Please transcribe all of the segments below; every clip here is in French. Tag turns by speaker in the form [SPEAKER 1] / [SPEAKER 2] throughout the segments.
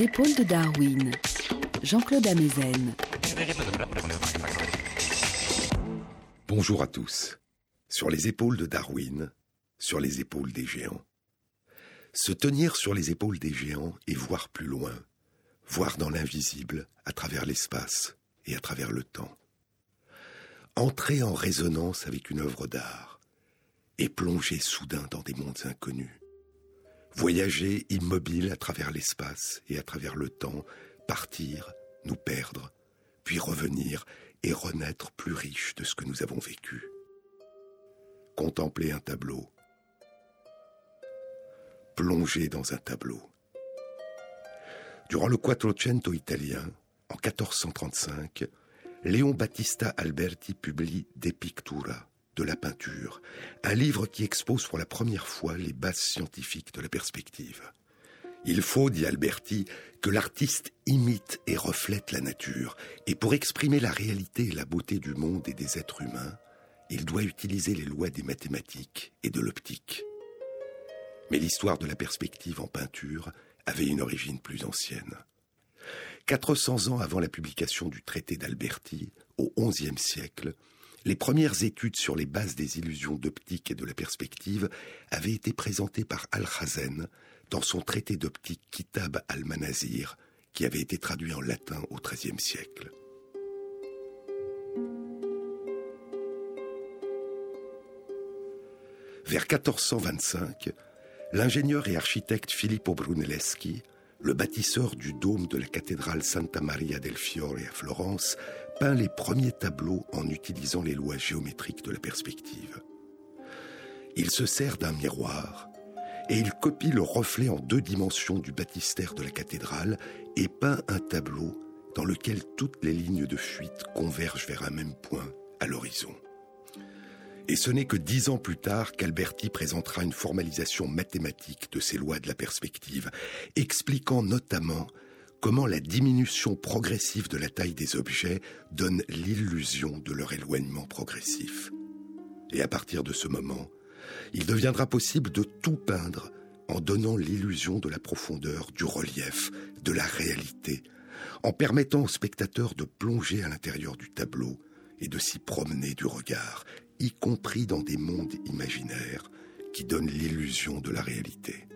[SPEAKER 1] Épaules de Darwin, Jean-Claude Amezen.
[SPEAKER 2] Bonjour à tous. Sur les épaules de Darwin, sur les épaules des géants. Se tenir sur les épaules des géants et voir plus loin, voir dans l'invisible, à travers l'espace et à travers le temps. Entrer en résonance avec une œuvre d'art et plonger soudain dans des mondes inconnus. Voyager immobile à travers l'espace et à travers le temps, partir, nous perdre, puis revenir et renaître plus riche de ce que nous avons vécu. Contempler un tableau, plonger dans un tableau. Durant le Quattrocento italien, en 1435, Léon Battista Alberti publie De Pictura, de la peinture, un livre qui expose pour la première fois les bases scientifiques de la perspective. Il faut, dit Alberti, que l'artiste imite et reflète la nature, et pour exprimer la réalité et la beauté du monde et des êtres humains, il doit utiliser les lois des mathématiques et de l'optique. Mais l'histoire de la perspective en peinture avait une origine plus ancienne. 400 ans avant la publication du traité d'Alberti, au XIe siècle, les premières études sur les bases des illusions d'optique et de la perspective avaient été présentées par Alhazen dans son traité d'optique Kitab al-Manazir, qui avait été traduit en latin au XIIIe siècle. Vers 1425, l'ingénieur et architecte Filippo Brunelleschi, le bâtisseur du dôme de la cathédrale Santa Maria del Fiore à Florence, peint les premiers tableaux en utilisant les lois géométriques de la perspective. Il se sert d'un miroir et il copie le reflet en deux dimensions du baptistère de la cathédrale et peint un tableau dans lequel toutes les lignes de fuite convergent vers un même point, à l'horizon. Et ce n'est que dix ans plus tard qu'Alberti présentera une formalisation mathématique de ces lois de la perspective, expliquant notamment comment la diminution progressive de la taille des objets donne l'illusion de leur éloignement progressif. Et à partir de ce moment, il deviendra possible de tout peindre en donnant l'illusion de la profondeur, du relief, de la réalité, en permettant au spectateur de plonger à l'intérieur du tableau et de s'y promener du regard, y compris dans des mondes imaginaires qui donnent l'illusion de la réalité.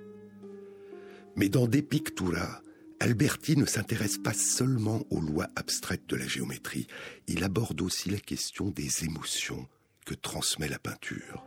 [SPEAKER 2] Mais dans des Pictura, Alberti ne s'intéresse pas seulement aux lois abstraites de la géométrie, il aborde aussi la question des émotions que transmet la peinture.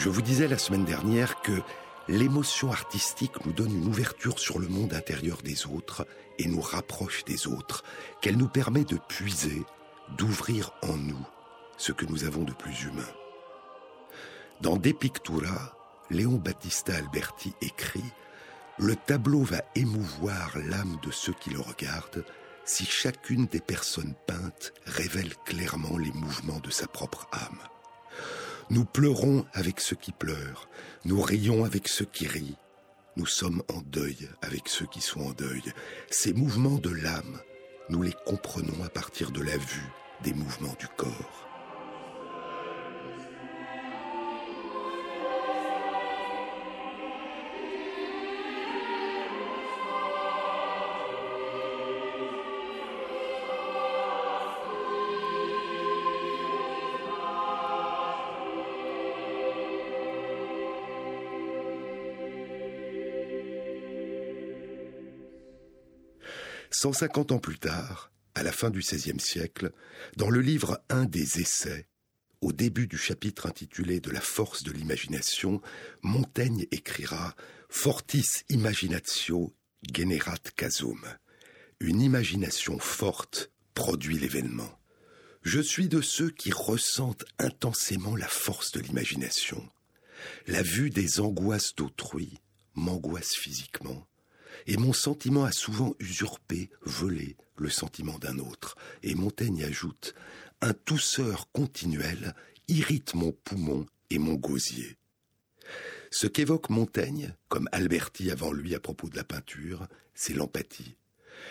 [SPEAKER 2] Je vous disais la semaine dernière que l'émotion artistique nous donne une ouverture sur le monde intérieur des autres et nous rapproche des autres, qu'elle nous permet de puiser, d'ouvrir en nous ce que nous avons de plus humain. Dans De Pictura, Léon Battista Alberti écrit Le tableau va émouvoir l'âme de ceux qui le regardent si chacune des personnes peintes révèle clairement les mouvements de sa propre âme. Nous pleurons avec ceux qui pleurent, nous rions avec ceux qui rient, nous sommes en deuil avec ceux qui sont en deuil. Ces mouvements de l'âme, nous les comprenons à partir de la vue des mouvements du corps. 150 ans plus tard, à la fin du XVIe siècle, dans le livre Un des essais, au début du chapitre intitulé De la force de l'imagination, Montaigne écrira Fortis imaginatio generat casum. Une imagination forte produit l'événement. Je suis de ceux qui ressentent intensément la force de l'imagination. La vue des angoisses d'autrui m'angoisse physiquement, et mon sentiment a souvent usurpé, volé le sentiment d'un autre. Et Montaigne ajoute Un tousseur continuel irrite mon poumon et mon gosier. Ce qu'évoque Montaigne, comme Alberti avant lui à propos de la peinture, c'est l'empathie.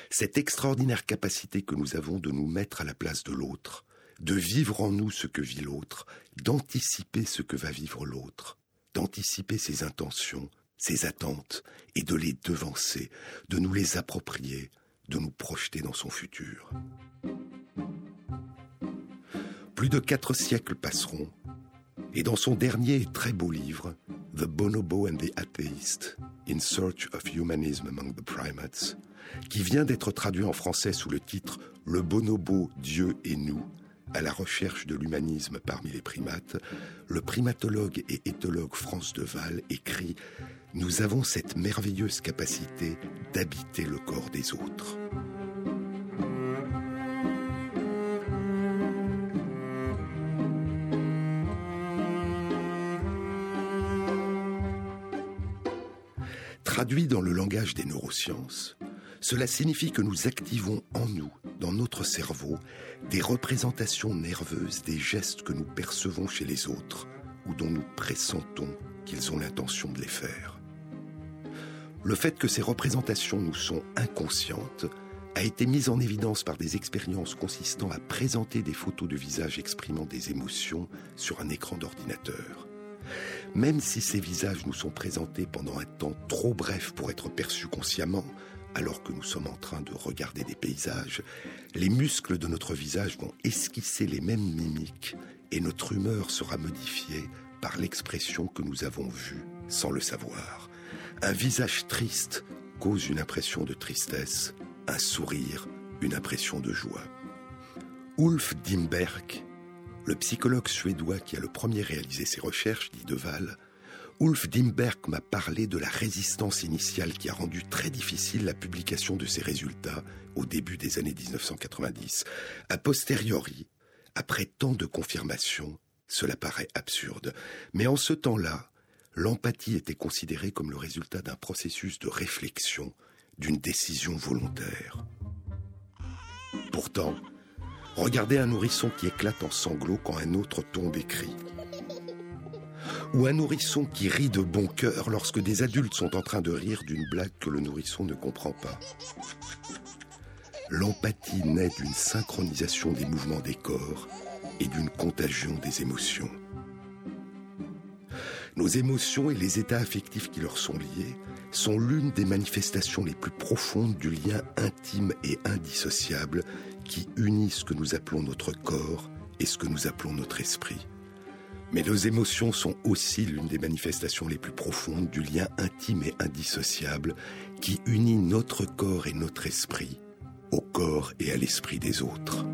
[SPEAKER 2] Cette extraordinaire capacité que nous avons de nous mettre à la place de l'autre, de vivre en nous ce que vit l'autre, d'anticiper ce que va vivre l'autre, d'anticiper ses intentions, ses attentes, et de les devancer, de nous les approprier, de nous projeter dans son futur. Plus de quatre siècles passeront, et dans son dernier et très beau livre, The Bonobo and the Atheist, In Search of Humanism Among the Primates, qui vient d'être traduit en français sous le titre Le bonobo, Dieu et nous, à la recherche de l'humanisme parmi les primates, le primatologue et éthologue France Deval écrit Nous avons cette merveilleuse capacité d'habiter le corps des autres. Traduit dans le langage des neurosciences, cela signifie que nous activons en nous, dans notre cerveau, des représentations nerveuses des gestes que nous percevons chez les autres ou dont nous pressentons qu'ils ont l'intention de les faire. Le fait que ces représentations nous sont inconscientes a été mis en évidence par des expériences consistant à présenter des photos de visages exprimant des émotions sur un écran d'ordinateur. Même si ces visages nous sont présentés pendant un temps trop bref pour être perçus consciemment, alors que nous sommes en train de regarder des paysages, les muscles de notre visage vont esquisser les mêmes mimiques et notre humeur sera modifiée par l'expression que nous avons vue sans le savoir. Un visage triste cause une impression de tristesse, un sourire, une impression de joie. Ulf Dimberg, le psychologue suédois qui a le premier réalisé ces recherches, dit Deval, Ulf Dimberg m'a parlé de la résistance initiale qui a rendu très difficile la publication de ces résultats au début des années 1990. A posteriori, après tant de confirmations, cela paraît absurde. Mais en ce temps-là, l'empathie était considérée comme le résultat d'un processus de réflexion, d'une décision volontaire. Pourtant, regardez un nourrisson qui éclate en sanglots quand un autre tombe et crie ou un nourrisson qui rit de bon cœur lorsque des adultes sont en train de rire d'une blague que le nourrisson ne comprend pas. L'empathie naît d'une synchronisation des mouvements des corps et d'une contagion des émotions. Nos émotions et les états affectifs qui leur sont liés sont l'une des manifestations les plus profondes du lien intime et indissociable qui unit ce que nous appelons notre corps et ce que nous appelons notre esprit. Mais nos émotions sont aussi l'une des manifestations les plus profondes du lien intime et indissociable qui unit notre corps et notre esprit au corps et à l'esprit des autres.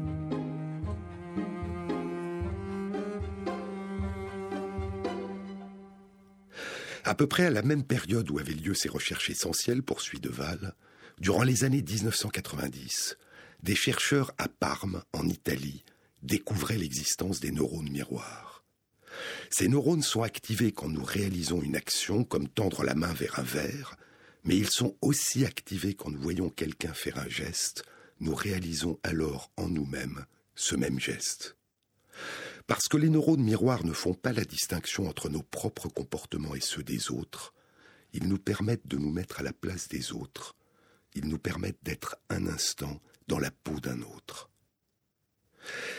[SPEAKER 2] À peu près à la même période où avaient lieu ces recherches essentielles, poursuit Deval, durant les années 1990, des chercheurs à Parme, en Italie, découvraient l'existence des neurones miroirs. Ces neurones sont activés quand nous réalisons une action comme tendre la main vers un verre, mais ils sont aussi activés quand nous voyons quelqu'un faire un geste, nous réalisons alors en nous-mêmes ce même geste. Parce que les neurones miroirs ne font pas la distinction entre nos propres comportements et ceux des autres, ils nous permettent de nous mettre à la place des autres, ils nous permettent d'être un instant dans la peau d'un autre.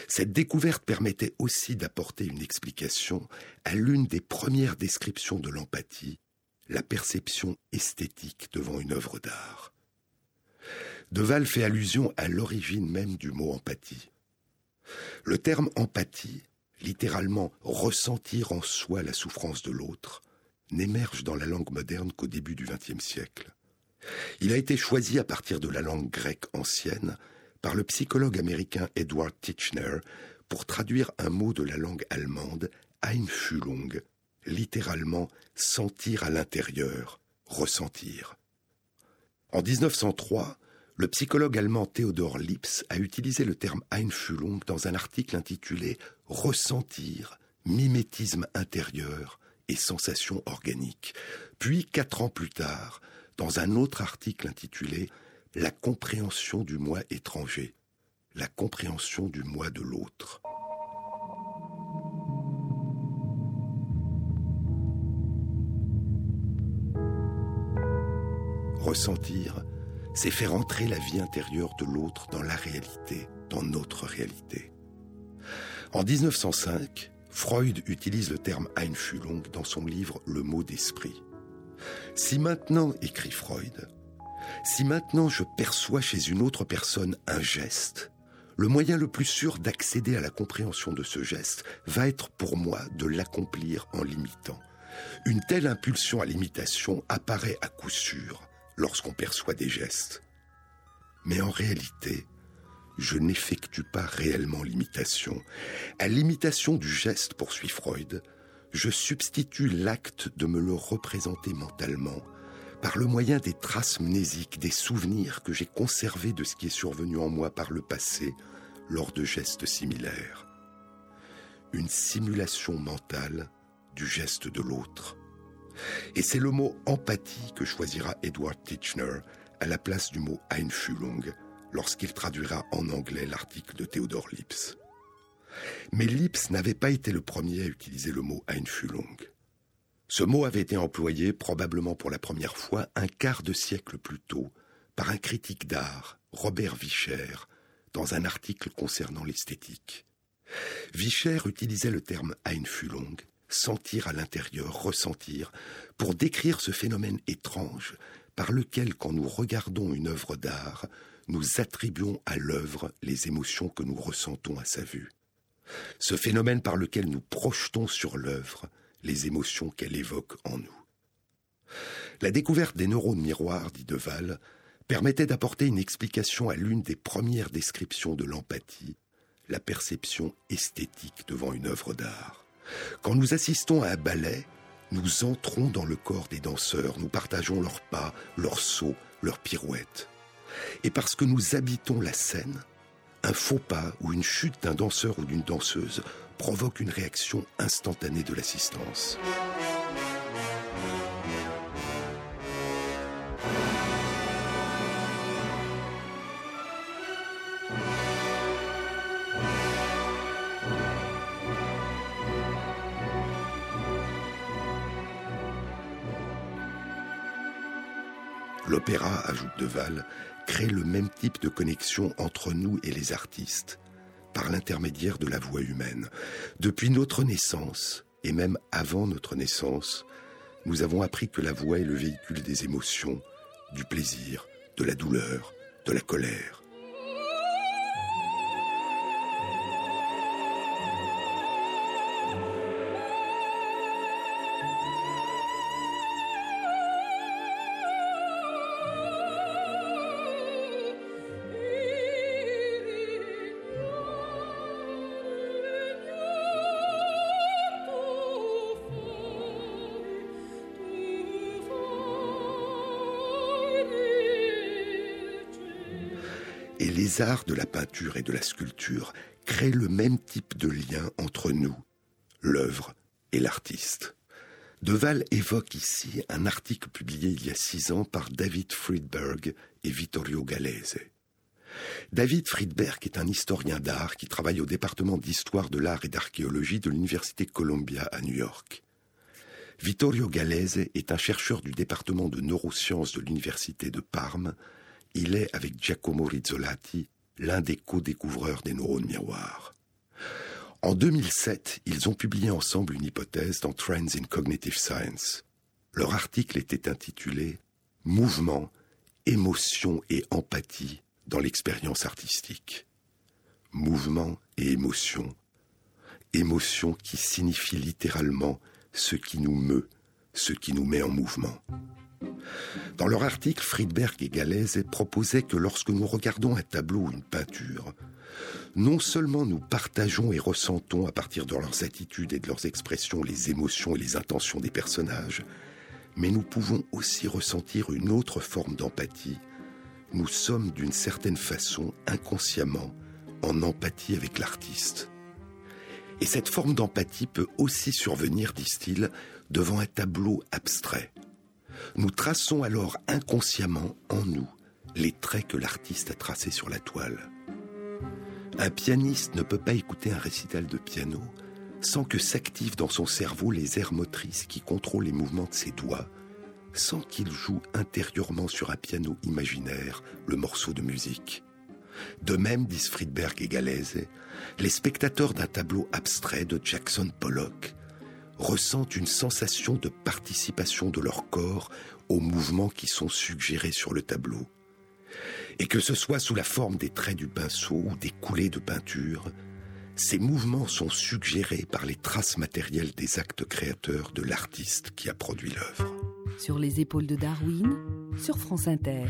[SPEAKER 2] Cette découverte permettait aussi d'apporter une explication à l'une des premières descriptions de l'empathie, la perception esthétique devant une œuvre d'art. Deval fait allusion à l'origine même du mot empathie. Le terme empathie, littéralement ressentir en soi la souffrance de l'autre, n'émerge dans la langue moderne qu'au début du XXe siècle. Il a été choisi à partir de la langue grecque ancienne par le psychologue américain Edward Titchener pour traduire un mot de la langue allemande, Einfühlung, littéralement sentir à l'intérieur, ressentir. En 1903, Le psychologue allemand Theodor Lips a utilisé le terme Einfühlung dans un article intitulé Ressentir, mimétisme intérieur et sensation organique. Puis, quatre ans plus tard, dans un autre article intitulé La compréhension du moi étranger, la compréhension du moi de l'autre. Ressentir, c'est faire entrer la vie intérieure de l'autre dans la réalité, dans notre réalité. En 1905, Freud utilise le terme Einfühlung dans son livre Le mot d'esprit. Si maintenant, écrit Freud, si maintenant je perçois chez une autre personne un geste, le moyen le plus sûr d'accéder à la compréhension de ce geste va être pour moi de l'accomplir en l'imitant. Une telle impulsion à l'imitation apparaît à coup sûr lorsqu'on perçoit des gestes. Mais en réalité, je n'effectue pas réellement l'imitation. À l'imitation du geste, poursuit Freud, je substitue l'acte de me le représenter mentalement par le moyen des traces mnésiques, des souvenirs que j'ai conservés de ce qui est survenu en moi par le passé lors de gestes similaires. Une simulation mentale du geste de l'autre. Et c'est le mot empathie que choisira Edward Titchener à la place du mot Einfühlung lorsqu'il traduira en anglais l'article de Theodor Lips. Mais Lips n'avait pas été le premier à utiliser le mot Einfühlung. Ce mot avait été employé probablement pour la première fois un quart de siècle plus tôt par un critique d'art, Robert Vicher, dans un article concernant l'esthétique. Vicher utilisait le terme Einfühlung sentir à l'intérieur, ressentir, pour décrire ce phénomène étrange par lequel, quand nous regardons une œuvre d'art, nous attribuons à l'œuvre les émotions que nous ressentons à sa vue. Ce phénomène par lequel nous projetons sur l'œuvre les émotions qu'elle évoque en nous. La découverte des neurones miroirs, dit Deval, permettait d'apporter une explication à l'une des premières descriptions de l'empathie, la perception esthétique devant une œuvre d'art. Quand nous assistons à un ballet, nous entrons dans le corps des danseurs, nous partageons leurs pas, leurs sauts, leurs pirouettes. Et parce que nous habitons la scène, un faux pas ou une chute d'un danseur ou d'une danseuse provoque une réaction instantanée de l'assistance. L'opéra, ajoute Deval, crée le même type de connexion entre nous et les artistes, par l'intermédiaire de la voix humaine. Depuis notre naissance, et même avant notre naissance, nous avons appris que la voix est le véhicule des émotions, du plaisir, de la douleur, de la colère. Les arts de la peinture et de la sculpture créent le même type de lien entre nous, l'œuvre et l'artiste. Deval évoque ici un article publié il y a six ans par David Friedberg et Vittorio Galese. David Friedberg est un historien d'art qui travaille au département d'histoire de l'art et d'archéologie de l'Université Columbia à New York. Vittorio Galese est un chercheur du département de neurosciences de l'Université de Parme il est, avec Giacomo Rizzolatti, l'un des co-découvreurs des neurones miroirs. En 2007, ils ont publié ensemble une hypothèse dans Trends in Cognitive Science. Leur article était intitulé Mouvement, émotion et empathie dans l'expérience artistique. Mouvement et émotion. Émotion qui signifie littéralement ce qui nous meut, ce qui nous met en mouvement. Dans leur article, Friedberg et Galaise proposaient que lorsque nous regardons un tableau ou une peinture, non seulement nous partageons et ressentons à partir de leurs attitudes et de leurs expressions les émotions et les intentions des personnages, mais nous pouvons aussi ressentir une autre forme d'empathie, nous sommes d'une certaine façon inconsciemment en empathie avec l'artiste. Et cette forme d'empathie peut aussi survenir, disent-ils, devant un tableau abstrait. Nous traçons alors inconsciemment en nous les traits que l'artiste a tracés sur la toile. Un pianiste ne peut pas écouter un récital de piano sans que s'activent dans son cerveau les aires motrices qui contrôlent les mouvements de ses doigts, sans qu'il joue intérieurement sur un piano imaginaire le morceau de musique. De même, disent Friedberg et Galese, les spectateurs d'un tableau abstrait de Jackson Pollock ressentent une sensation de participation de leur corps aux mouvements qui sont suggérés sur le tableau. Et que ce soit sous la forme des traits du pinceau ou des coulées de peinture, ces mouvements sont suggérés par les traces matérielles des actes créateurs de l'artiste qui a produit l'œuvre.
[SPEAKER 1] Sur les épaules de Darwin, sur France Inter.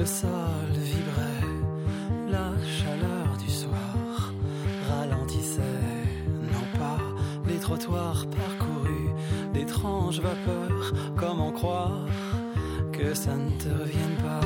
[SPEAKER 3] Le sol vibrait, la chaleur du soir ralentissait, non pas les trottoirs parcourus d'étranges vapeurs, comment croire que ça ne te revienne pas.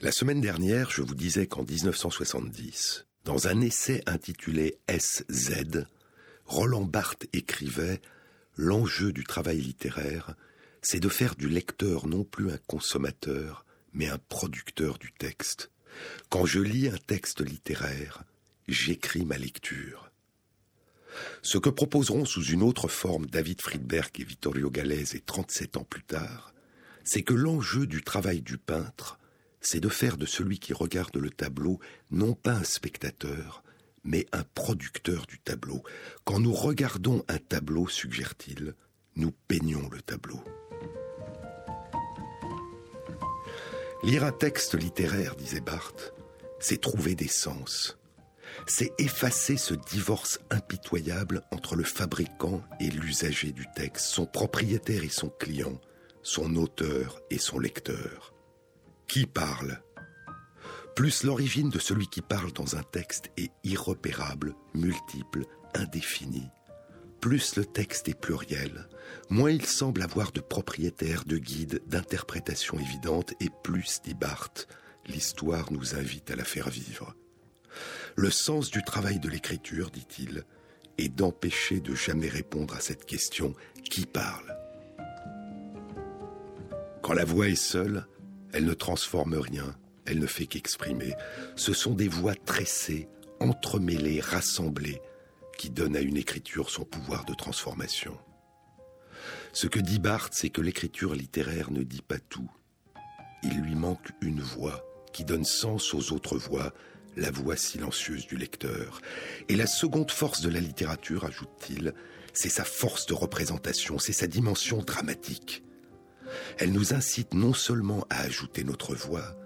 [SPEAKER 2] La semaine dernière, je vous disais qu'en 1970, dans un essai intitulé SZ, Roland Barthes écrivait L'enjeu du travail littéraire, c'est de faire du lecteur non plus un consommateur, mais un producteur du texte. Quand je lis un texte littéraire, j'écris ma lecture. Ce que proposeront sous une autre forme David Friedberg et Vittorio Gallese 37 ans plus tard, c'est que l'enjeu du travail du peintre c'est de faire de celui qui regarde le tableau non pas un spectateur, mais un producteur du tableau. Quand nous regardons un tableau, suggère-t-il, nous peignons le tableau. Lire un texte littéraire, disait Barthes, c'est trouver des sens. C'est effacer ce divorce impitoyable entre le fabricant et l'usager du texte, son propriétaire et son client, son auteur et son lecteur. Qui parle? Plus l'origine de celui qui parle dans un texte est irrepérable, multiple, indéfinie, plus le texte est pluriel, moins il semble avoir de propriétaire, de guide, d'interprétation évidente, et plus, dit Barthes, l'histoire nous invite à la faire vivre. Le sens du travail de l'écriture, dit-il, est d'empêcher de jamais répondre à cette question qui parle? Quand la voix est seule, elle ne transforme rien, elle ne fait qu'exprimer. Ce sont des voix tressées, entremêlées, rassemblées, qui donnent à une écriture son pouvoir de transformation. Ce que dit Barthes, c'est que l'écriture littéraire ne dit pas tout. Il lui manque une voix qui donne sens aux autres voix, la voix silencieuse du lecteur. Et la seconde force de la littérature, ajoute-t-il, c'est sa force de représentation, c'est sa dimension dramatique. Elle nous incite non seulement à ajouter notre voix,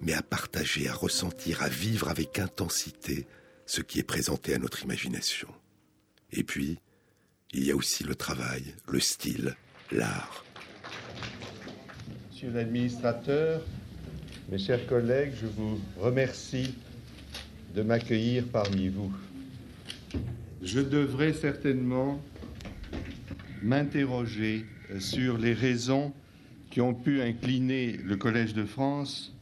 [SPEAKER 2] mais à partager, à ressentir, à vivre avec intensité ce qui est présenté à notre imagination. Et puis, il y a aussi le travail, le style, l'art.
[SPEAKER 4] Monsieur l'administrateur, mes chers collègues, je vous remercie de m'accueillir parmi vous. Je devrais certainement m'interroger sur les raisons qui ont pu incliner le Collège de France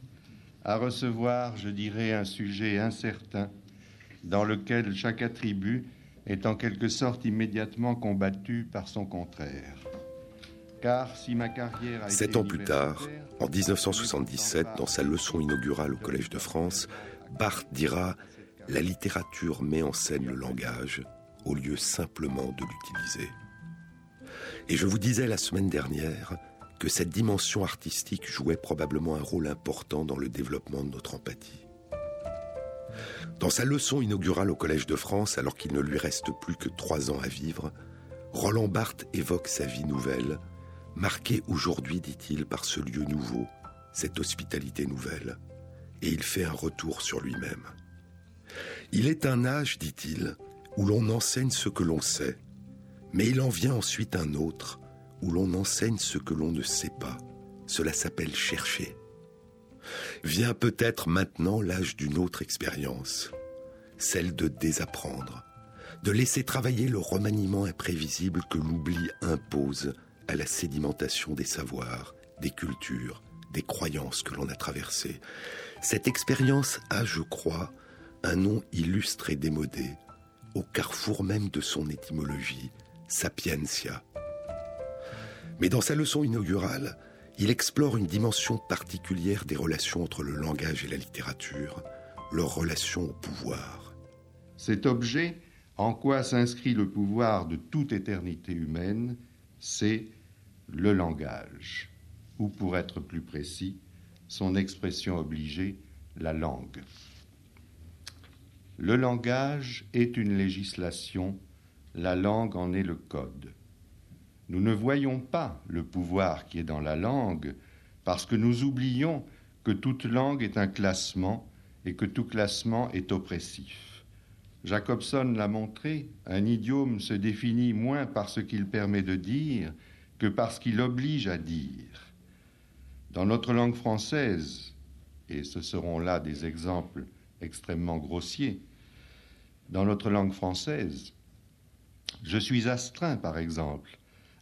[SPEAKER 4] à recevoir, je dirais, un sujet incertain dans lequel chaque attribut est en quelque sorte immédiatement combattu par son contraire. Car si ma carrière a
[SPEAKER 2] Sept ans plus tard, en 1977, dans sa leçon inaugurale au Collège de France, Barthes dira La littérature met en scène le langage au lieu simplement de l'utiliser. Et je vous disais la semaine dernière que cette dimension artistique jouait probablement un rôle important dans le développement de notre empathie. Dans sa leçon inaugurale au Collège de France, alors qu'il ne lui reste plus que trois ans à vivre, Roland Barthes évoque sa vie nouvelle, marquée aujourd'hui, dit-il, par ce lieu nouveau, cette hospitalité nouvelle, et il fait un retour sur lui-même. Il est un âge, dit-il, où l'on enseigne ce que l'on sait, mais il en vient ensuite un autre, où l'on enseigne ce que l'on ne sait pas. Cela s'appelle chercher. Vient peut-être maintenant l'âge d'une autre expérience, celle de désapprendre, de laisser travailler le remaniement imprévisible que l'oubli impose à la sédimentation des savoirs, des cultures, des croyances que l'on a traversées. Cette expérience a, je crois, un nom illustre et démodé, au carrefour même de son étymologie, sapientia. Mais dans sa leçon inaugurale, il explore une dimension particulière des relations entre le langage et la littérature, leur relation au pouvoir.
[SPEAKER 4] Cet objet, en quoi s'inscrit le pouvoir de toute éternité humaine, c'est le langage, ou pour être plus précis, son expression obligée, la langue. Le langage est une législation, la langue en est le code. Nous ne voyons pas le pouvoir qui est dans la langue parce que nous oublions que toute langue est un classement et que tout classement est oppressif. Jacobson l'a montré, un idiome se définit moins par ce qu'il permet de dire que par ce qu'il oblige à dire. Dans notre langue française, et ce seront là des exemples extrêmement grossiers, dans notre langue française, je suis astreint, par exemple,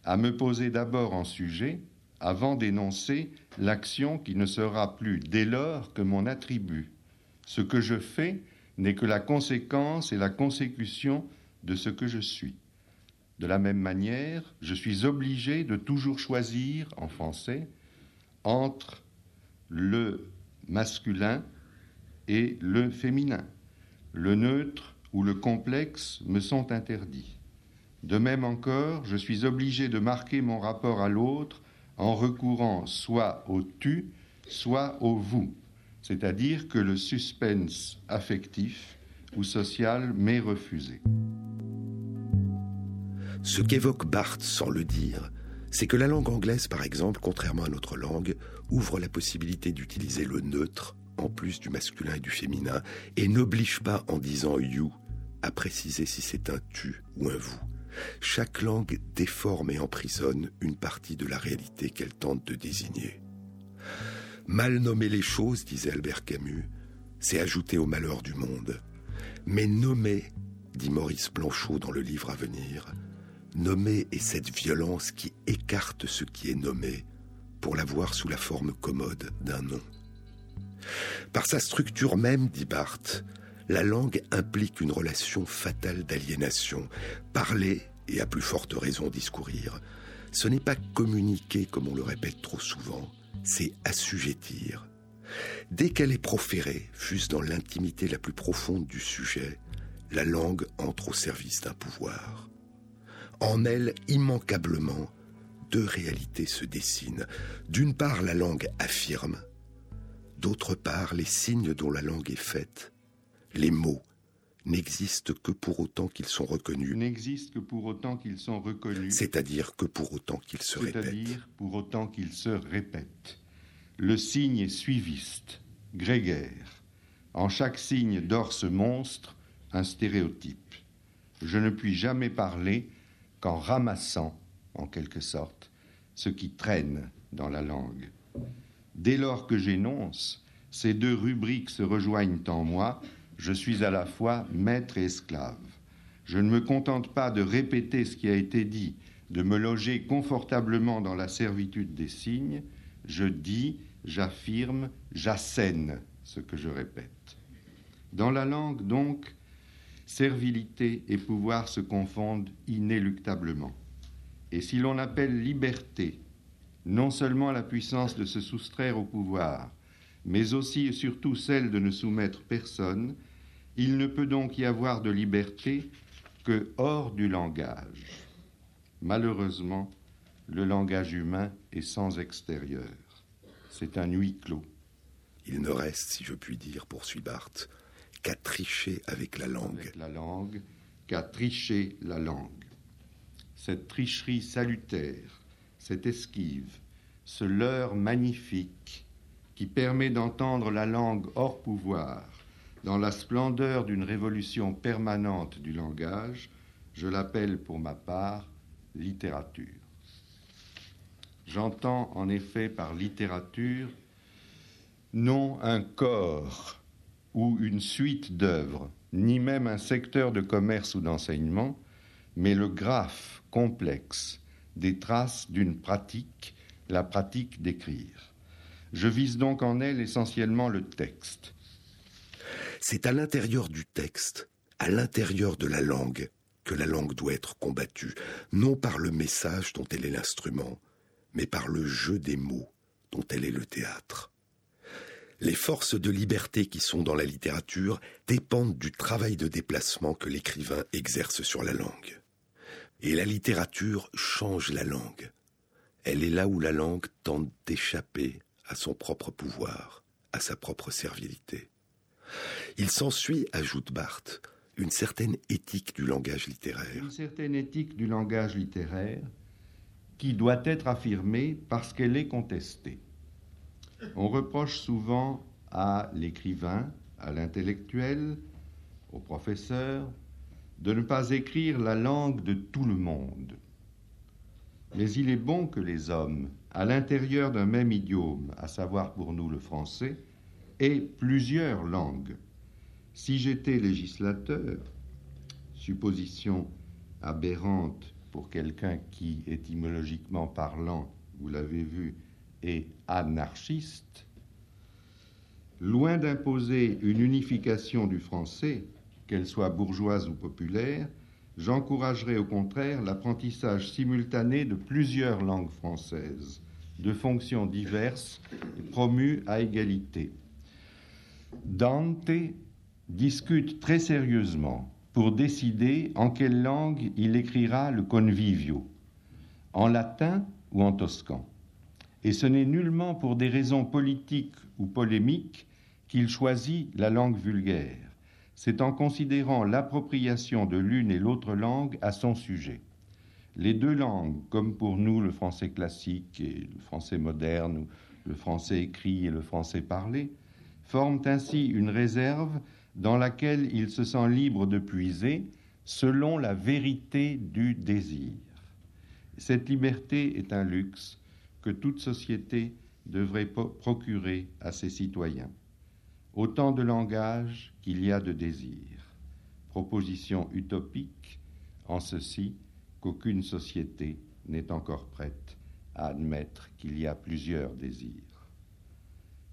[SPEAKER 4] à me poser d'abord en sujet avant d'énoncer l'action qui ne sera plus dès lors que mon attribut. Ce que je fais n'est que la conséquence et la consécution de ce que je suis. De la même manière, je suis obligé de toujours choisir, en français, entre le masculin et le féminin. Le neutre ou le complexe me sont interdits. De même encore, je suis obligé de marquer mon rapport à l'autre en recourant soit au tu, soit au vous, c'est-à-dire que le suspense affectif ou social m'est refusé.
[SPEAKER 2] Ce qu'évoque Barthes sans le dire, c'est que la langue anglaise, par exemple, contrairement à notre langue, ouvre la possibilité d'utiliser le neutre en plus du masculin et du féminin, et n'oblige pas en disant you à préciser si c'est un tu ou un vous. Chaque langue déforme et emprisonne une partie de la réalité qu'elle tente de désigner. Mal nommer les choses, disait Albert Camus, c'est ajouter au malheur du monde. Mais nommer, dit Maurice Blanchot dans le livre à venir, nommer est cette violence qui écarte ce qui est nommé pour l'avoir sous la forme commode d'un nom. Par sa structure même, dit Barthes, la langue implique une relation fatale d'aliénation. Parler, et à plus forte raison discourir, ce n'est pas communiquer comme on le répète trop souvent, c'est assujettir. Dès qu'elle est proférée, fût-ce dans l'intimité la plus profonde du sujet, la langue entre au service d'un pouvoir. En elle, immanquablement, deux réalités se dessinent. D'une part, la langue affirme, d'autre part, les signes dont la langue est faite, les mots, n'existent que pour autant qu'ils sont reconnus.
[SPEAKER 4] N'existent que pour autant qu'ils sont reconnus.
[SPEAKER 2] C'est-à-dire que pour autant qu'ils se répètent.
[SPEAKER 4] C'est-à-dire pour autant qu'ils se répètent. Le signe est suiviste, grégaire. En chaque signe dort ce monstre, un stéréotype. Je ne puis jamais parler qu'en ramassant, en quelque sorte, ce qui traîne dans la langue. Dès lors que j'énonce, ces deux rubriques se rejoignent en moi, je suis à la fois maître et esclave. Je ne me contente pas de répéter ce qui a été dit, de me loger confortablement dans la servitude des signes, je dis, j'affirme, j'assène ce que je répète. Dans la langue, donc, servilité et pouvoir se confondent inéluctablement. Et si l'on appelle liberté non seulement la puissance de se soustraire au pouvoir, mais aussi et surtout celle de ne soumettre personne, il ne peut donc y avoir de liberté que hors du langage. Malheureusement, le langage humain est sans extérieur. C'est un huis clos.
[SPEAKER 2] Il ne reste, si je puis dire, poursuit Barthes, qu'à tricher avec la langue.
[SPEAKER 4] Avec la langue, qu'à tricher la langue. Cette tricherie salutaire, cette esquive, ce leurre magnifique qui permet d'entendre la langue hors pouvoir, dans la splendeur d'une révolution permanente du langage, je l'appelle pour ma part littérature. J'entends en effet par littérature non un corps ou une suite d'œuvres, ni même un secteur de commerce ou d'enseignement, mais le graphe complexe des traces d'une pratique, la pratique d'écrire. Je vise donc en elle essentiellement le texte,
[SPEAKER 2] c'est à l'intérieur du texte, à l'intérieur de la langue, que la langue doit être combattue, non par le message dont elle est l'instrument, mais par le jeu des mots dont elle est le théâtre. Les forces de liberté qui sont dans la littérature dépendent du travail de déplacement que l'écrivain exerce sur la langue. Et la littérature change la langue. Elle est là où la langue tente d'échapper à son propre pouvoir, à sa propre servilité. Il s'ensuit, ajoute Barthes, une certaine éthique du langage littéraire.
[SPEAKER 4] Une certaine éthique du langage littéraire qui doit être affirmée parce qu'elle est contestée. On reproche souvent à l'écrivain, à l'intellectuel, au professeur, de ne pas écrire la langue de tout le monde. Mais il est bon que les hommes, à l'intérieur d'un même idiome, à savoir pour nous le français, et plusieurs langues. Si j'étais législateur, supposition aberrante pour quelqu'un qui, étymologiquement parlant, vous l'avez vu, est anarchiste, loin d'imposer une unification du français, qu'elle soit bourgeoise ou populaire, j'encouragerais au contraire l'apprentissage simultané de plusieurs langues françaises, de fonctions diverses promues à égalité. Dante discute très sérieusement pour décider en quelle langue il écrira le convivio, en latin ou en toscan. Et ce n'est nullement pour des raisons politiques ou polémiques qu'il choisit la langue vulgaire. C'est en considérant l'appropriation de l'une et l'autre langue à son sujet. Les deux langues, comme pour nous le français classique et le français moderne, ou le français écrit et le français parlé, forment ainsi une réserve dans laquelle il se sent libre de puiser selon la vérité du désir. Cette liberté est un luxe que toute société devrait procurer à ses citoyens. Autant de langage qu'il y a de désir. Proposition utopique en ceci qu'aucune société n'est encore prête à admettre qu'il y a plusieurs désirs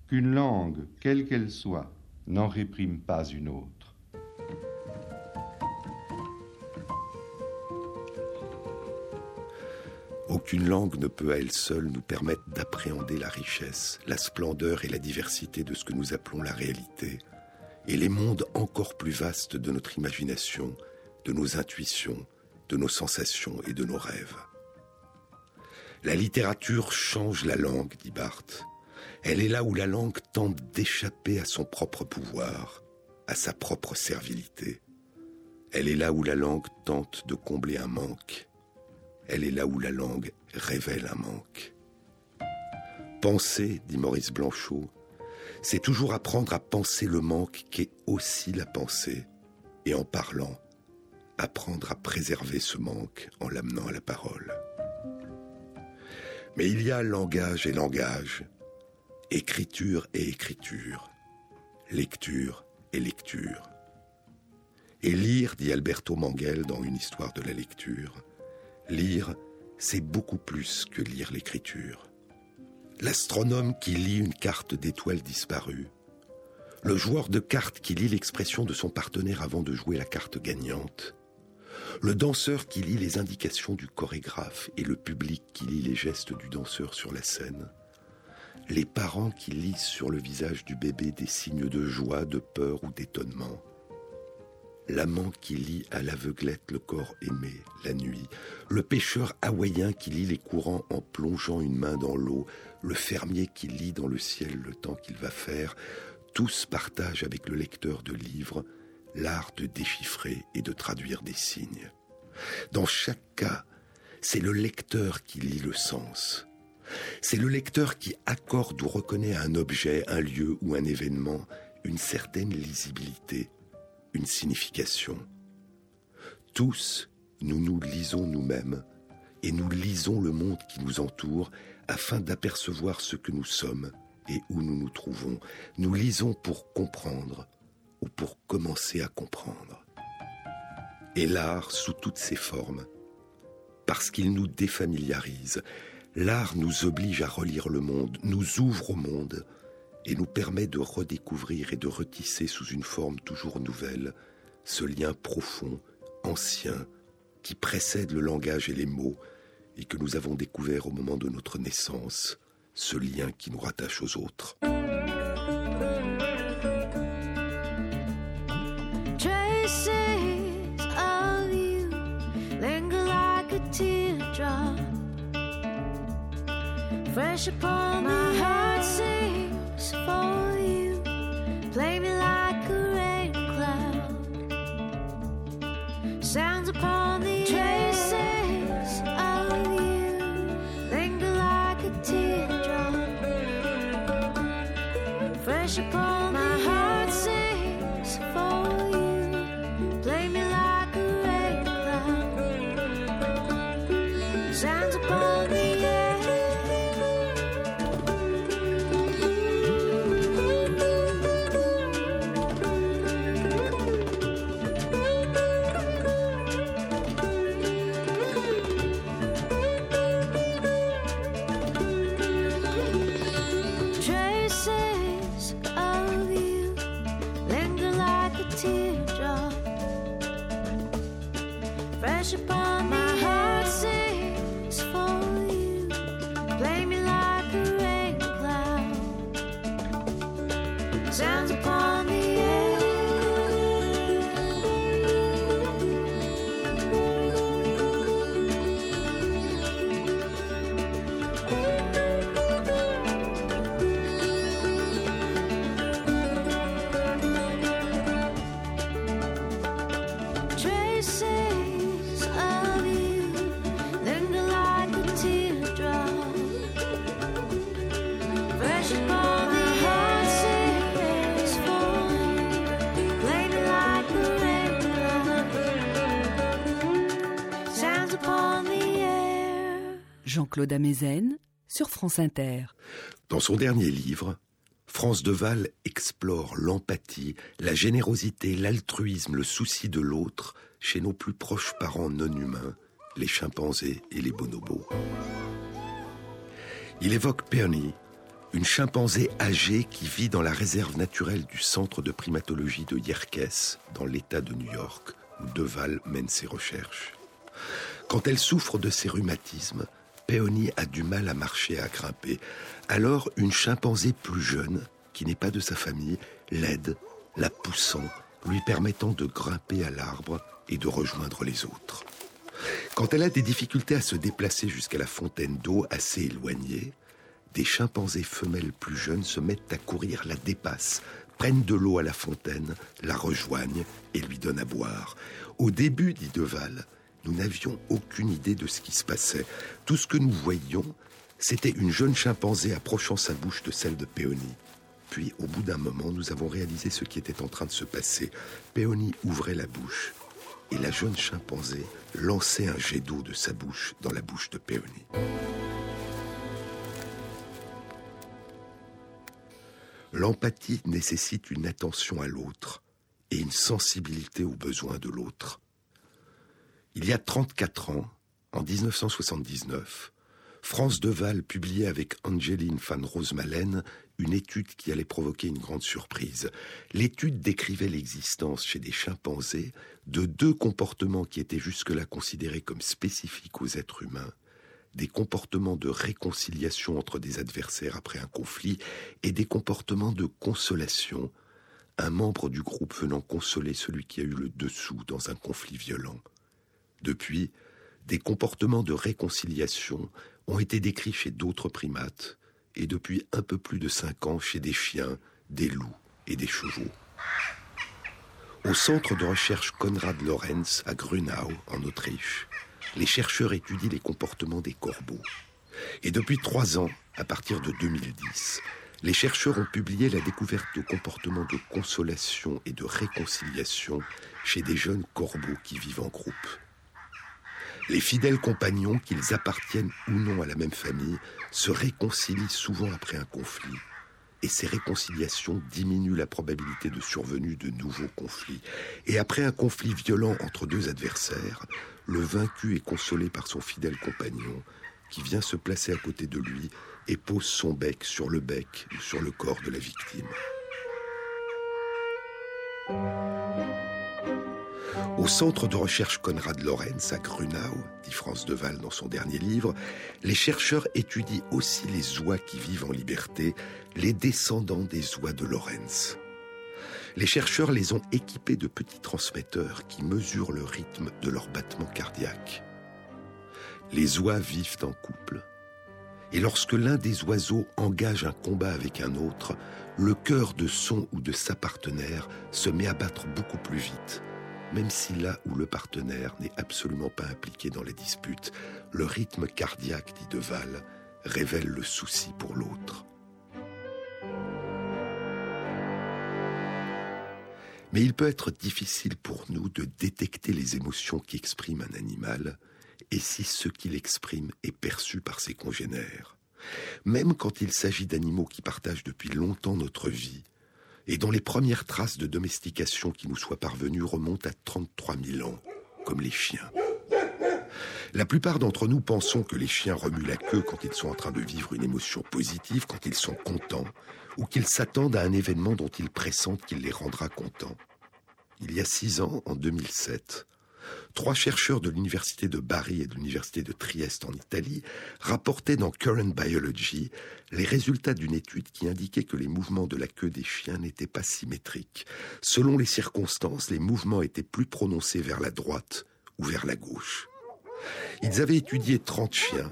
[SPEAKER 4] qu'une langue, quelle qu'elle soit, n'en réprime pas une autre.
[SPEAKER 2] Au qu'une langue ne peut à elle seule nous permettre d'appréhender la richesse, la splendeur et la diversité de ce que nous appelons la réalité, et les mondes encore plus vastes de notre imagination, de nos intuitions, de nos sensations et de nos rêves. La littérature change la langue, dit Barthes. Elle est là où la langue tente d'échapper à son propre pouvoir, à sa propre servilité. Elle est là où la langue tente de combler un manque. Elle est là où la langue révèle un manque. Penser, dit Maurice Blanchot, c'est toujours apprendre à penser le manque qu'est aussi la pensée, et en parlant, apprendre à préserver ce manque en l'amenant à la parole. Mais il y a langage et langage, écriture et écriture, lecture et lecture. Et lire, dit Alberto Manguel dans Une histoire de la lecture, lire, c'est beaucoup plus que lire l'écriture. L'astronome qui lit une carte d'étoiles disparues, le joueur de cartes qui lit l'expression de son partenaire avant de jouer la carte gagnante, le danseur qui lit les indications du chorégraphe et le public qui lit les gestes du danseur sur la scène, les parents qui lisent sur le visage du bébé des signes de joie, de peur ou d'étonnement, l'amant qui lit à l'aveuglette le corps aimé la nuit, le pêcheur hawaïen qui lit les courants en plongeant une main dans l'eau, le fermier qui lit dans le ciel le temps qu'il va faire, tous partagent avec le lecteur de livres l'art de déchiffrer et de traduire des signes. Dans chaque cas, c'est le lecteur qui lit le sens. C'est le lecteur qui accorde ou reconnaît à un objet, un lieu ou un événement une certaine lisibilité, une signification. Tous, nous nous lisons nous-mêmes et nous lisons le monde qui nous entoure afin d'apercevoir ce que nous sommes et où nous nous trouvons. Nous lisons pour comprendre, ou pour commencer à comprendre. Et l'art sous toutes ses formes, parce qu'il nous défamiliarise, l'art nous oblige à relire le monde, nous ouvre au monde et nous permet de redécouvrir et de retisser sous une forme toujours nouvelle ce lien profond, ancien, qui précède le langage et les mots et que nous avons découvert au moment de notre naissance, ce lien qui nous rattache aux autres.
[SPEAKER 5] Fresh upon my heart sings for you. Play me like a rain cloud. Sounds upon the traces of you. Linger like a teardrop. Fresh upon
[SPEAKER 1] Jean-Claude Amezen sur France Inter.
[SPEAKER 2] Dans son dernier livre, France Deval explore l'empathie, la générosité, l'altruisme, le souci de l'autre chez nos plus proches parents non humains, les chimpanzés et les bonobos. Il évoque Peony, une chimpanzé âgée qui vit dans la réserve naturelle du centre de primatologie de Yerkes, dans l'État de New York, où Deval mène ses recherches. Quand elle souffre de ses rhumatismes, Peony a du mal à marcher, à grimper. Alors, une chimpanzé plus jeune, qui n'est pas de sa famille, l'aide, la poussant, lui permettant de grimper à l'arbre et de rejoindre les autres. Quand elle a des difficultés à se déplacer jusqu'à la fontaine d'eau assez éloignée, des chimpanzés femelles plus jeunes se mettent à courir, la dépassent, prennent de l'eau à la fontaine, la rejoignent et lui donnent à boire. Au début, dit Deval, nous n'avions aucune idée de ce qui se passait. Tout ce que nous voyions, c'était une jeune chimpanzé approchant sa bouche de celle de Péony. Puis, au bout d'un moment, nous avons réalisé ce qui était en train de se passer. Péony ouvrait la bouche et la jeune chimpanzé lançait un jet d'eau de sa bouche dans la bouche de Péony. L'empathie nécessite une attention à l'autre et une sensibilité aux besoins de l'autre. Il y a 34 ans, en 1979, France Deval publiait avec Angeline van Rosemalen une étude qui allait provoquer une grande surprise. L'étude décrivait l'existence chez des chimpanzés de deux comportements qui étaient jusque-là considérés comme spécifiques aux êtres humains, des comportements de réconciliation entre des adversaires après un conflit et des comportements de consolation, un membre du groupe venant consoler celui qui a eu le dessous dans un conflit violent. Depuis, des comportements de réconciliation ont été décrits chez d'autres primates et depuis un peu plus de cinq ans chez des chiens, des loups et des chevaux. Au centre de recherche Konrad Lorenz à Grunau, en Autriche, les chercheurs étudient les comportements des corbeaux. Et depuis trois ans, à partir de 2010, les chercheurs ont publié la découverte de comportements de consolation et de réconciliation chez des jeunes corbeaux qui vivent en groupe. Les fidèles compagnons, qu'ils appartiennent ou non à la même famille, se réconcilient souvent après un conflit. Et ces réconciliations diminuent la probabilité de survenue de nouveaux conflits. Et après un conflit violent entre deux adversaires, le vaincu est consolé par son fidèle compagnon, qui vient se placer à côté de lui et pose son bec sur le bec ou sur le corps de la victime. Au centre de recherche Konrad Lorenz à Grunau, dit France Deval dans son dernier livre, les chercheurs étudient aussi les oies qui vivent en liberté, les descendants des oies de Lorenz. Les chercheurs les ont équipés de petits transmetteurs qui mesurent le rythme de leur battement cardiaque. Les oies vivent en couple. Et lorsque l'un des oiseaux engage un combat avec un autre, le cœur de son ou de sa partenaire se met à battre beaucoup plus vite même si là où le partenaire n'est absolument pas impliqué dans la dispute, le rythme cardiaque, dit Deval, révèle le souci pour l'autre. Mais il peut être difficile pour nous de détecter les émotions qu'exprime un animal, et si ce qu'il exprime est perçu par ses congénères. Même quand il s'agit d'animaux qui partagent depuis longtemps notre vie, et dont les premières traces de domestication qui nous soient parvenues remontent à 33 000 ans, comme les chiens. La plupart d'entre nous pensons que les chiens remuent la queue quand ils sont en train de vivre une émotion positive, quand ils sont contents, ou qu'ils s'attendent à un événement dont ils pressentent qu'il les rendra contents. Il y a six ans, en 2007, Trois chercheurs de l'université de Bari et de l'université de Trieste en Italie rapportaient dans Current Biology les résultats d'une étude qui indiquait que les mouvements de la queue des chiens n'étaient pas symétriques. Selon les circonstances, les mouvements étaient plus prononcés vers la droite ou vers la gauche. Ils avaient étudié 30 chiens,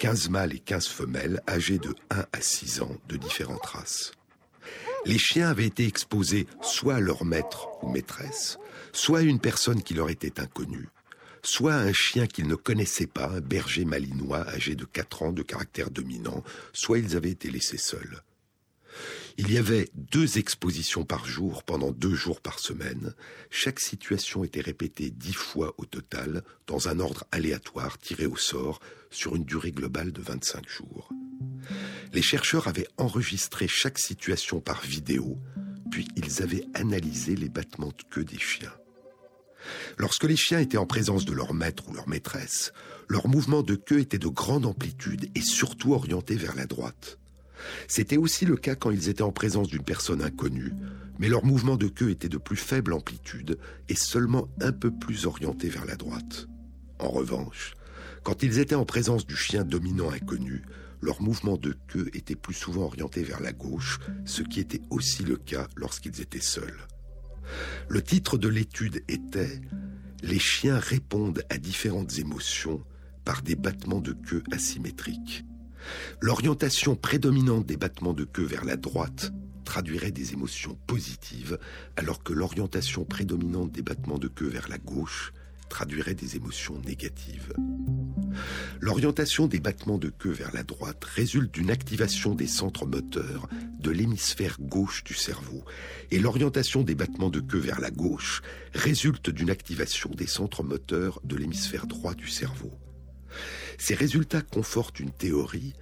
[SPEAKER 2] 15 mâles et 15 femelles, âgés de 1 à 6 ans, de différentes races. Les chiens avaient été exposés soit à leur maître ou maîtresse, soit à une personne qui leur était inconnue, soit à un chien qu'ils ne connaissaient pas, un berger malinois âgé de 4 ans de caractère dominant, soit ils avaient été laissés seuls. Il y avait deux expositions par jour pendant deux jours par semaine. Chaque situation était répétée dix fois au total, dans un ordre aléatoire tiré au sort, sur une durée globale de 25 jours. Les chercheurs avaient enregistré chaque situation par vidéo, puis ils avaient analysé les battements de queue des chiens. Lorsque les chiens étaient en présence de leur maître ou leur maîtresse, leur mouvement de queue était de grande amplitude et surtout orienté vers la droite. C'était aussi le cas quand ils étaient en présence d'une personne inconnue, mais leur mouvement de queue était de plus faible amplitude et seulement un peu plus orienté vers la droite. En revanche, Quand ils étaient en présence du chien dominant inconnu, leur mouvement de queue était plus souvent orienté vers la gauche, ce qui était aussi le cas lorsqu'ils étaient seuls. Le titre de l'étude était Les chiens répondent à différentes émotions par des battements de queue asymétriques. L'orientation prédominante des battements de queue vers la droite traduirait des émotions positives, alors que l'orientation prédominante des battements de queue vers la gauche traduirait des émotions négatives. L'orientation des battements de queue vers la droite résulte d'une activation des centres moteurs de l'hémisphère gauche du cerveau, et l'orientation des battements de queue vers la gauche résulte d'une activation des centres moteurs de l'hémisphère droit du cerveau. Ces résultats confortent une théorie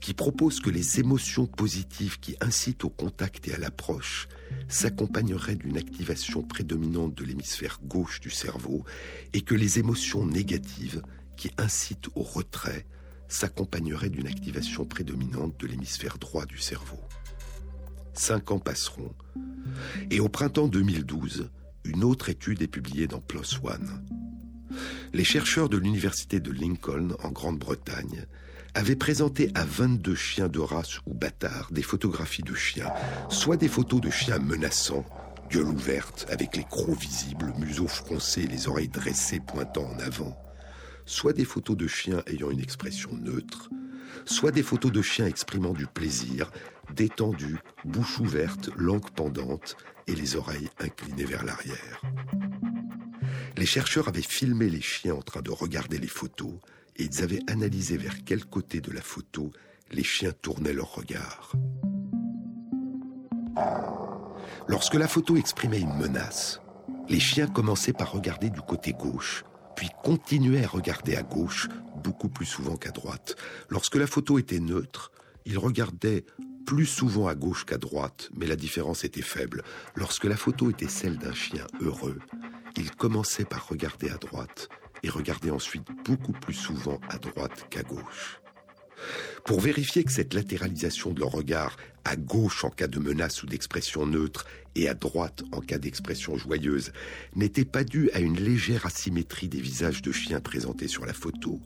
[SPEAKER 2] qui propose que les émotions positives qui incitent au contact et à l'approche s'accompagneraient d'une activation prédominante de l'hémisphère gauche du cerveau et que les émotions négatives qui incitent au retrait s'accompagneraient d'une activation prédominante de l'hémisphère droit du cerveau. Cinq ans passeront et au printemps 2012, une autre étude est publiée dans PLOS ONE. Les chercheurs de l'université de Lincoln en Grande-Bretagne avait présenté à 22 chiens de race ou bâtards des photographies de chiens, soit des photos de chiens menaçants, gueule ouverte, avec les crocs visibles, museau froncé, les oreilles dressées pointant en avant, soit des photos de chiens ayant une expression neutre, soit des photos de chiens exprimant du plaisir, détendus, bouche ouverte, langue pendante et les oreilles inclinées vers l'arrière. Les chercheurs avaient filmé les chiens en train de regarder les photos ils avaient analysé vers quel côté de la photo les chiens tournaient leur regard. Lorsque la photo exprimait une menace, les chiens commençaient par regarder du côté gauche, puis continuaient à regarder à gauche beaucoup plus souvent qu'à droite. Lorsque la photo était neutre, ils regardaient plus souvent à gauche qu'à droite, mais la différence était faible. Lorsque la photo était celle d'un chien heureux, ils commençaient par regarder à droite, et regarder ensuite beaucoup plus souvent à droite qu'à gauche. Pour vérifier que cette latéralisation de leur regard à gauche en cas de menace ou d'expression neutre et à droite en cas d'expression joyeuse n'était pas due à une légère asymétrie des visages de chiens présentés sur la photo,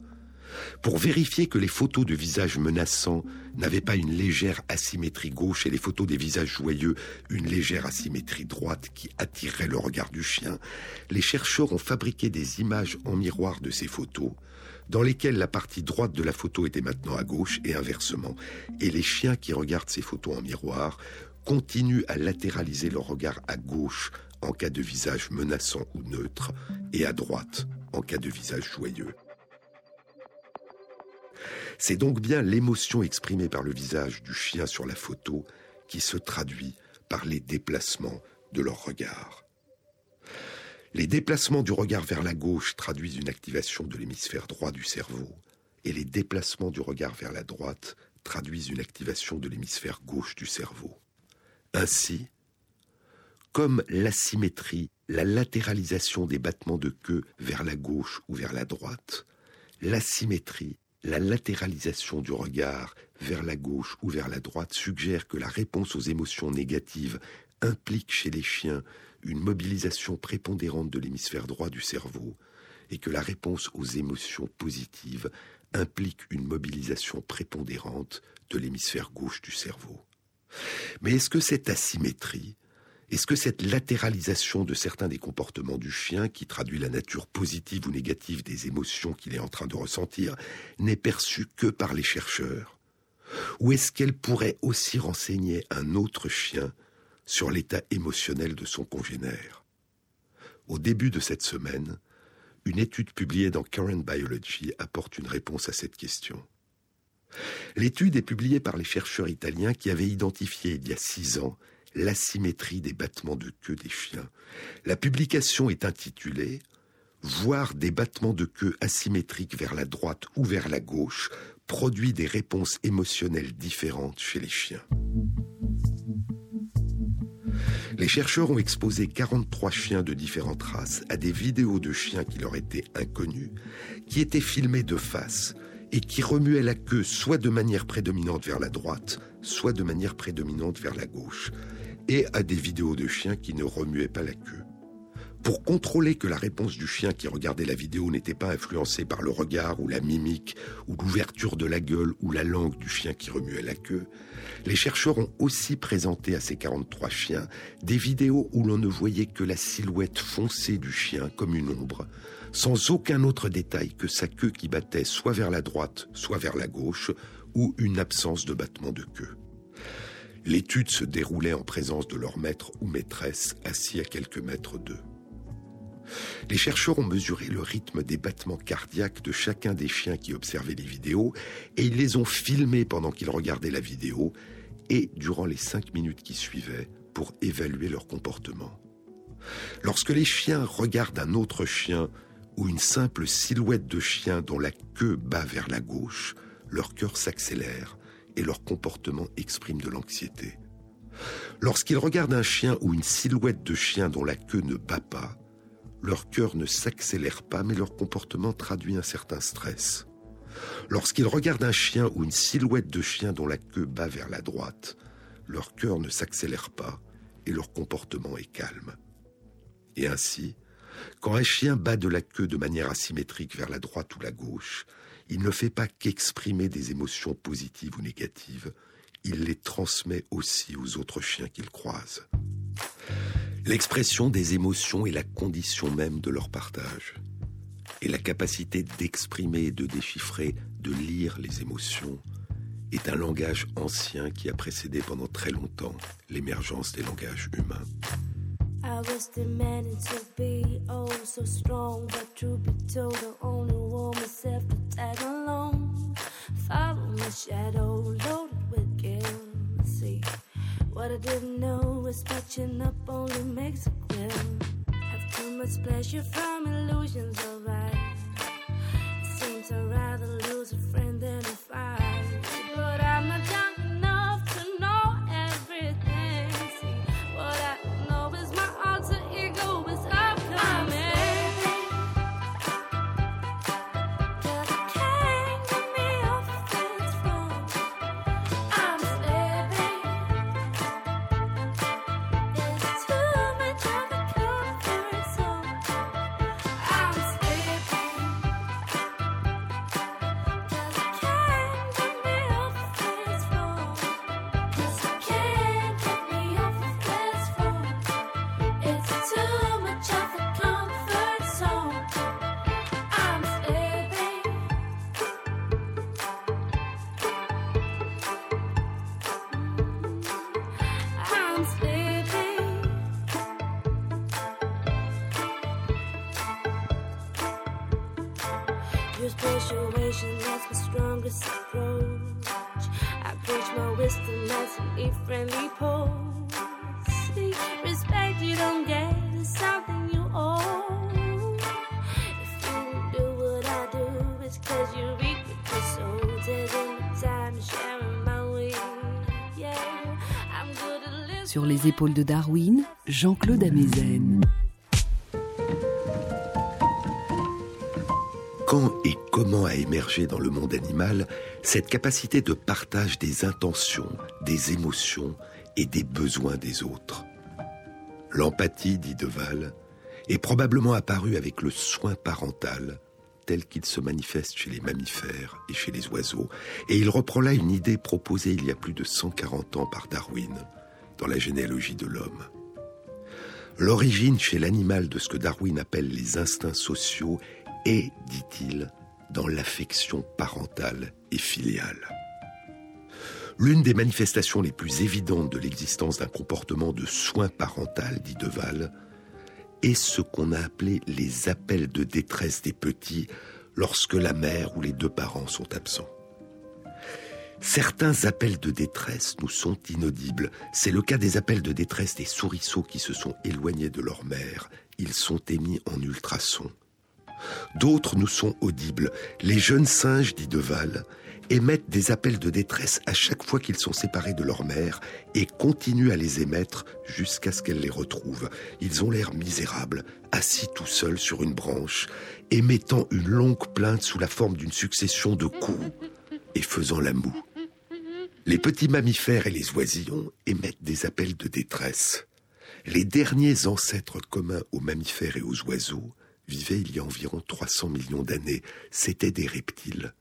[SPEAKER 2] pour vérifier que les photos de visages menaçants n'avaient pas une légère asymétrie gauche et les photos des visages joyeux une légère asymétrie droite qui attirerait le regard du chien, les chercheurs ont fabriqué des images en miroir de ces photos, dans lesquelles la partie droite de la photo était maintenant à gauche et inversement, et les chiens qui regardent ces photos en miroir continuent à latéraliser leur regard à gauche en cas de visage menaçant ou neutre, et à droite en cas de visage joyeux. C'est donc bien l'émotion exprimée par le visage du chien sur la photo qui se traduit par les déplacements de leur regard. Les déplacements du regard vers la gauche traduisent une activation de l'hémisphère droit du cerveau, et les déplacements du regard vers la droite traduisent une activation de l'hémisphère gauche du cerveau. Ainsi, comme l'asymétrie, la latéralisation des battements de queue vers la gauche ou vers la droite, l'asymétrie la latéralisation du regard vers la gauche ou vers la droite suggère que la réponse aux émotions négatives implique chez les chiens une mobilisation prépondérante de l'hémisphère droit du cerveau et que la réponse aux émotions positives implique une mobilisation prépondérante de l'hémisphère gauche du cerveau. Mais est-ce que cette asymétrie est-ce que cette latéralisation de certains des comportements du chien, qui traduit la nature positive ou négative des émotions qu'il est en train de ressentir, n'est perçue que par les chercheurs? Ou est-ce qu'elle pourrait aussi renseigner un autre chien sur l'état émotionnel de son congénère? Au début de cette semaine, une étude publiée dans Current Biology apporte une réponse à cette question. L'étude est publiée par les chercheurs italiens qui avaient identifié il y a six ans l'asymétrie des battements de queue des chiens. La publication est intitulée Voir des battements de queue asymétriques vers la droite ou vers la gauche produit des réponses émotionnelles différentes chez les chiens. Les chercheurs ont exposé 43 chiens de différentes races à des vidéos de chiens qui leur étaient inconnus, qui étaient filmés de face et qui remuaient la queue soit de manière prédominante vers la droite, soit de manière prédominante vers la gauche, et à des vidéos de chiens qui ne remuaient pas la queue. Pour contrôler que la réponse du chien qui regardait la vidéo n'était pas influencée par le regard ou la mimique ou l'ouverture de la gueule ou la langue du chien qui remuait la queue, les chercheurs ont aussi présenté à ces 43 chiens des vidéos où l'on ne voyait que la silhouette foncée du chien comme une ombre, sans aucun autre détail que sa queue qui battait soit vers la droite, soit vers la gauche, ou une absence de battement de queue. L'étude se déroulait en présence de leur maître ou maîtresse assis à quelques mètres d'eux. Les chercheurs ont mesuré le rythme des battements cardiaques de chacun des chiens qui observaient les vidéos et ils les ont filmés pendant qu'ils regardaient la vidéo et durant les cinq minutes qui suivaient pour évaluer leur comportement. Lorsque les chiens regardent un autre chien ou une simple silhouette de chien dont la queue bat vers la gauche, leur cœur s'accélère et leur comportement exprime de l'anxiété. Lorsqu'ils regardent un chien ou une silhouette de chien dont la queue ne bat pas, leur cœur ne s'accélère pas, mais leur comportement traduit un certain stress. Lorsqu'ils regardent un chien ou une silhouette de chien dont la queue bat vers la droite, leur cœur ne s'accélère pas et leur comportement est calme. Et ainsi, quand un chien bat de la queue de manière asymétrique vers la droite ou la gauche, il ne fait pas qu'exprimer des émotions positives ou négatives, il les transmet aussi aux autres chiens qu'il croise. L'expression des émotions est la condition même de leur partage. Et la capacité d'exprimer, de déchiffrer, de lire les émotions est un langage ancien qui a précédé pendant très longtemps l'émergence des langages humains.
[SPEAKER 6] I was demanding to be oh so strong, but truth be told, I only want myself to tag along. Follow my shadow, loaded with guilt. See, what I didn't know is touching up only makes it clear. Have too much pleasure from illusions of seems I'd rather lose a friend eat friendly pose. Respect you don't get is something you owe. If you do what I do, it's cause you reap what you sow. Taking the time, sharing my way. Yeah, I'm good at.
[SPEAKER 1] Sur les épaules de Darwin, Jean-Claude Amezen.
[SPEAKER 2] Quand et comment a émergé dans le monde animal cette capacité de partage des intentions, des émotions et des besoins des autres L'empathie, dit Deval, est probablement apparue avec le soin parental tel qu'il se manifeste chez les mammifères et chez les oiseaux, et il reprend là une idée proposée il y a plus de 140 ans par Darwin dans la généalogie de l'homme. L'origine chez l'animal de ce que Darwin appelle les instincts sociaux est, dit-il, dans l'affection parentale et filiale. L'une des manifestations les plus évidentes de l'existence d'un comportement de soin parental, dit Deval, est ce qu'on a appelé les appels de détresse des petits lorsque la mère ou les deux parents sont absents. Certains appels de détresse nous sont inaudibles. C'est le cas des appels de détresse des souriceaux qui se sont éloignés de leur mère. Ils sont émis en ultrasons. D'autres nous sont audibles. Les jeunes singes, dit Deval, émettent des appels de détresse à chaque fois qu'ils sont séparés de leur mère et continuent à les émettre jusqu'à ce qu'elle les retrouve. Ils ont l'air misérables, assis tout seuls sur une branche, émettant une longue plainte sous la forme d'une succession de coups et faisant la moue. Les petits mammifères et les oisillons émettent des appels de détresse. Les derniers ancêtres communs aux mammifères et aux oiseaux vivaient il y a environ 300 millions d'années. C'étaient des reptiles.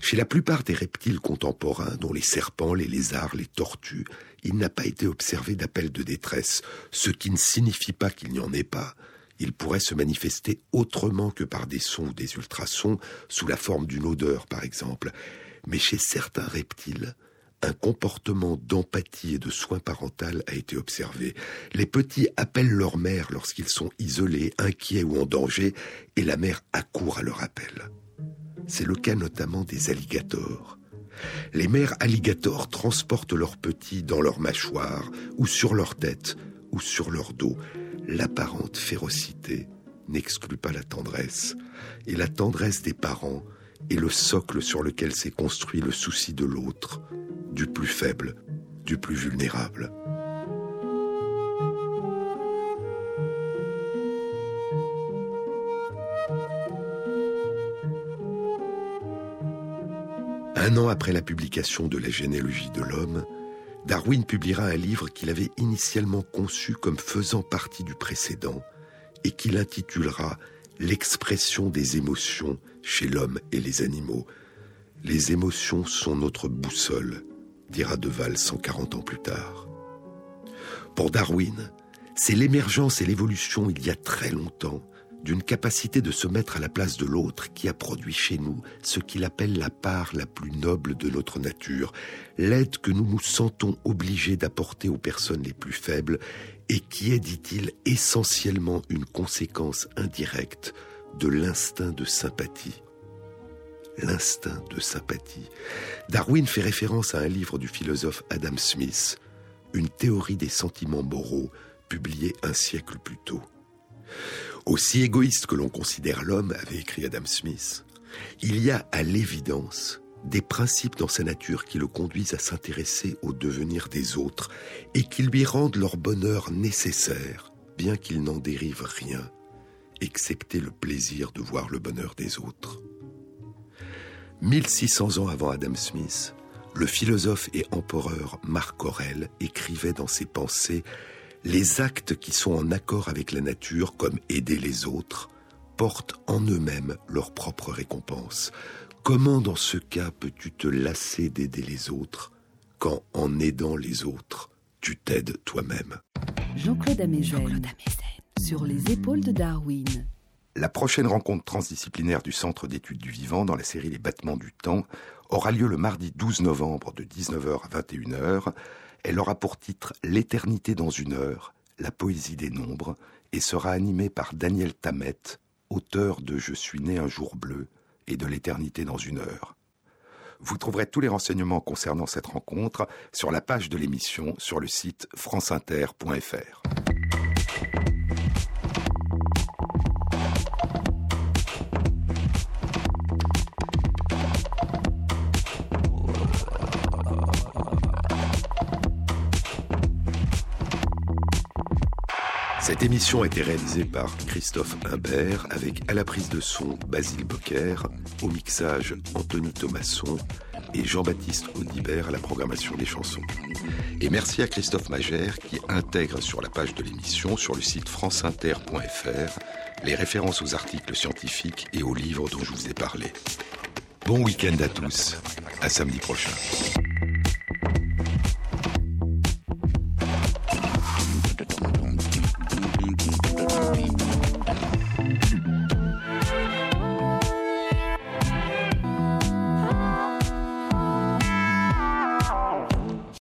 [SPEAKER 2] Chez la plupart des reptiles contemporains, dont les serpents, les lézards, les tortues, il n'a pas été observé d'appel de détresse, ce qui ne signifie pas qu'il n'y en ait pas. Il pourrait se manifester autrement que par des sons ou des ultrasons, sous la forme d'une odeur par exemple. Mais chez certains reptiles, un comportement d'empathie et de soin parental a été observé. Les petits appellent leur mère lorsqu'ils sont isolés, inquiets ou en danger, et la mère accourt à leur appel. C'est le cas notamment des alligators. Les mères alligators transportent leurs petits dans leur mâchoire, ou sur leur tête, ou sur leur dos. L'apparente férocité n'exclut pas la tendresse, et la tendresse des parents est le socle sur lequel s'est construit le souci de l'autre, du plus faible, du plus vulnérable. Un an après la publication de la généalogie de l'homme, Darwin publiera un livre qu'il avait initialement conçu comme faisant partie du précédent et qu'il intitulera L'expression des émotions chez l'homme et les animaux. Les émotions sont notre boussole, dira Deval 140 ans plus tard. Pour Darwin, c'est l'émergence et l'évolution il y a très longtemps d'une capacité de se mettre à la place de l'autre qui a produit chez nous ce qu'il appelle la part la plus noble de notre nature, l'aide que nous nous sentons obligés d'apporter aux personnes les plus faibles et qui est, dit-il, essentiellement une conséquence indirecte de l'instinct de sympathie. L'instinct de sympathie. Darwin fait référence à un livre du philosophe Adam Smith, Une théorie des sentiments moraux, publié un siècle plus tôt. Aussi égoïste que l'on considère l'homme, avait écrit Adam Smith, il y a à l'évidence des principes dans sa nature qui le conduisent à s'intéresser au devenir des autres et qui lui rendent leur bonheur nécessaire, bien qu'il n'en dérive rien, excepté le plaisir de voir le bonheur des autres. 1600 ans avant Adam Smith, le philosophe et empereur Marc Aurèle écrivait dans ses pensées les actes qui sont en accord avec la nature, comme aider les autres, portent en eux-mêmes leur propre récompense. Comment dans ce cas peux-tu te lasser d'aider les autres quand en aidant les autres, tu t'aides toi-même?
[SPEAKER 1] Jean-Claude Amezen, sur les épaules de Darwin.
[SPEAKER 2] La prochaine rencontre transdisciplinaire du Centre d'études du vivant dans la série Les battements du temps aura lieu le mardi 12 novembre de 19h à 21h elle aura pour titre L'éternité dans une heure, la poésie des nombres, et sera animée par Daniel Tamet, auteur de Je suis né un jour bleu et de L'éternité dans une heure. Vous trouverez tous les renseignements concernant cette rencontre sur la page de l'émission sur le site franceinter.fr. Cette émission a été réalisée par Christophe Imbert avec à la prise de son Basile Bocquer, au mixage Anthony Thomasson et Jean-Baptiste Audibert à la programmation des chansons. Et merci à Christophe Magère qui intègre sur la page de l'émission sur le site franceinter.fr les références aux articles scientifiques et aux livres dont je vous ai parlé. Bon week-end à tous, à samedi prochain.